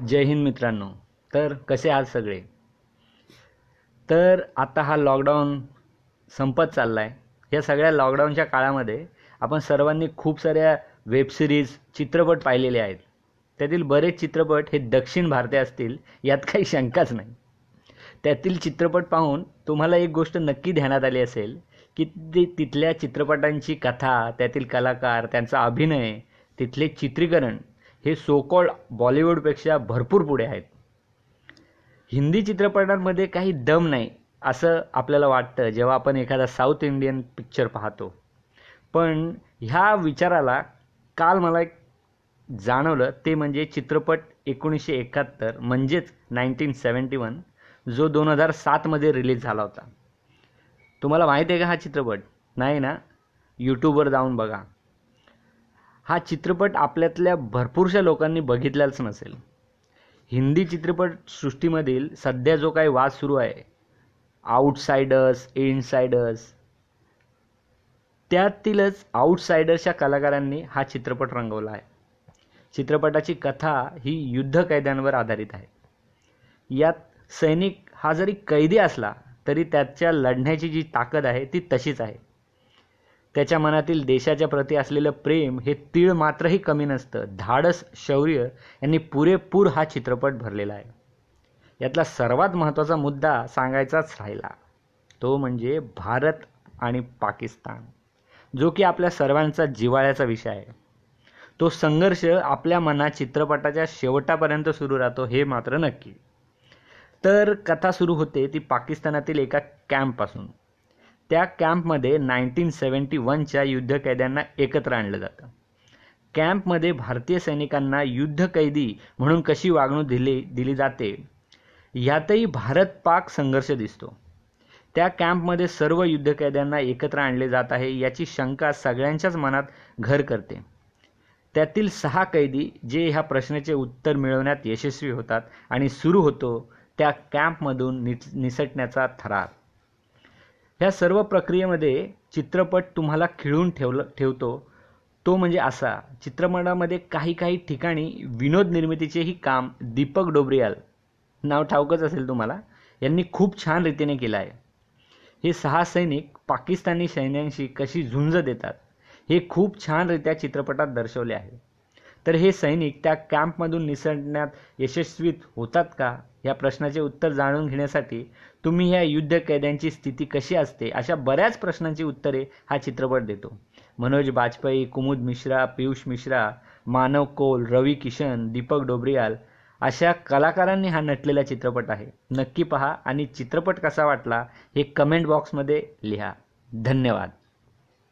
जय हिंद मित्रांनो. तर कसे आहात सगळे? तर आता हा लॉकडाऊन संपत चालला आहे या सगळ्या लॉकडाऊनच्या काळामध्ये आपण सर्वांनी खूप साऱ्या वेबसिरीज चित्रपट पाहिलेले आहेत. त्यातील बरेच चित्रपट हे दक्षिण भारतीय असतील यात काही शंकाच नाही. त्यातील चित्रपट पाहून तुम्हाला एक गोष्ट नक्की ध्यानात आली असेल की ती तिथल्या चित्रपटांची कथा त्यातील कलाकार त्यांचा अभिनय तिथले चित्रीकरण हे सो बॉलिवूडपेक्षा भरपूर पुढे आहेत. हिंदी चित्रपटांमध्ये काही दम नाही असं आपल्याला वाटतं जेव्हा आपण एखादा साऊथ इंडियन पिक्चर पाहतो. पण ह्या विचाराला काल मला एक जाणवलं ते म्हणजे चित्रपट एकोणीसशे एकाहत्तर म्हणजेच नाईन्टीन सेवन्टी वन जो दोन हजार सातमध्ये रिलीज झाला होता. तुम्हाला माहीत आहे का हा चित्रपट? नाही ना? यूट्यूबवर जाऊन बघा. हा चित्रपट आपल्यातल्या भरपूरशा लोकांनी बघितलाच नसेल. हिंदी चित्रपटसृष्टीमधील सध्या जो काही वाद सुरू आहे आउटसायडर्स इनसायडर्स त्यातीलच आउटसायडर्सच्या कलाकारांनी हा चित्रपट रंगवला आहे. चित्रपटाची कथा ही युद्ध कैद्यांवर आधारित आहे. यात सैनिक हा जरी कैदी असला तरी त्याच्या लढण्याची जी ताकद आहे ती तशीच आहे. त्याच्या मनातील देशाच्या प्रती असलेलं प्रेम हे तीळ मात्रही कमी नसतं. धाडस शौर्य यांनी पुरेपूर हा चित्रपट भरलेला आहे. यातला सर्वात महत्त्वाचा मुद्दा सांगायचाच राहिला. तो म्हणजे भारत आणि पाकिस्तान जो की आपल्या सर्वांचा जिवाळ्याचा विषय आहे. तो संघर्ष आपल्या मनात चित्रपटाच्या शेवटापर्यंत सुरू राहतो हे मात्र नक्की. तर कथा सुरू होते ती पाकिस्तानातील एका कॅम्पपासून त्या कॅम्पमध्ये नाईन्टीन सेवन्टी वनच्या युद्धकैद्यांना एकत्र आणलं जातं. कॅम्पमध्ये भारतीय सैनिकांना युद्धकैदी म्हणून कशी वागणूक दिली दिली जाते? यातही भारत पाक संघर्ष दिसतो. त्या कॅम्पमध्ये सर्व युद्धकैद्यांना एकत्र आणले जात आहे याची शंका सगळ्यांच्याच मनात घर करते. त्यातील सहा कैदी जे ह्या प्रश्नाचे उत्तर मिळवण्यात यशस्वी होतात आणि सुरू होतो त्या कॅम्पमधून नि निसटण्याचा थरार. ह्या सर्व प्रक्रियेमध्ये चित्रपट तुम्हाला खिळून ठेवलं ठेवतो. तो म्हणजे असा चित्रपटामध्ये काही काही ठिकाणी विनोद निर्मितीचेही काम दीपक डोबरियाल नाव ठाऊकच असेल तुम्हाला यांनी खूप छान रीतीने केलं आहे. हे सहा सैनिक पाकिस्तानी सैन्यांशी कशी झुंज देतात हे खूप छानरित्या चित्रपटात दर्शवले आहे. तर हे सैनिक त्या कॅम्पमधून निसटण्यात यशस्वी होतात का? या प्रश्नाचे उत्तर जाणून घेण्यासाठी तुम्ही ह्या युद्ध कैद्यांची स्थिती कशी असते? अशा बऱ्याच प्रश्नांची उत्तरे हा चित्रपट देतो. मनोज बाजपेयी कुमुद मिश्रा पियुष मिश्रा मानव कोल रवी किशन दीपक डोबरियाल अशा कलाकारांनी हा नटलेला चित्रपट आहे. नक्की पहा आणि चित्रपट कसा वाटला हे कमेंट बॉक्समध्ये लिहा. धन्यवाद.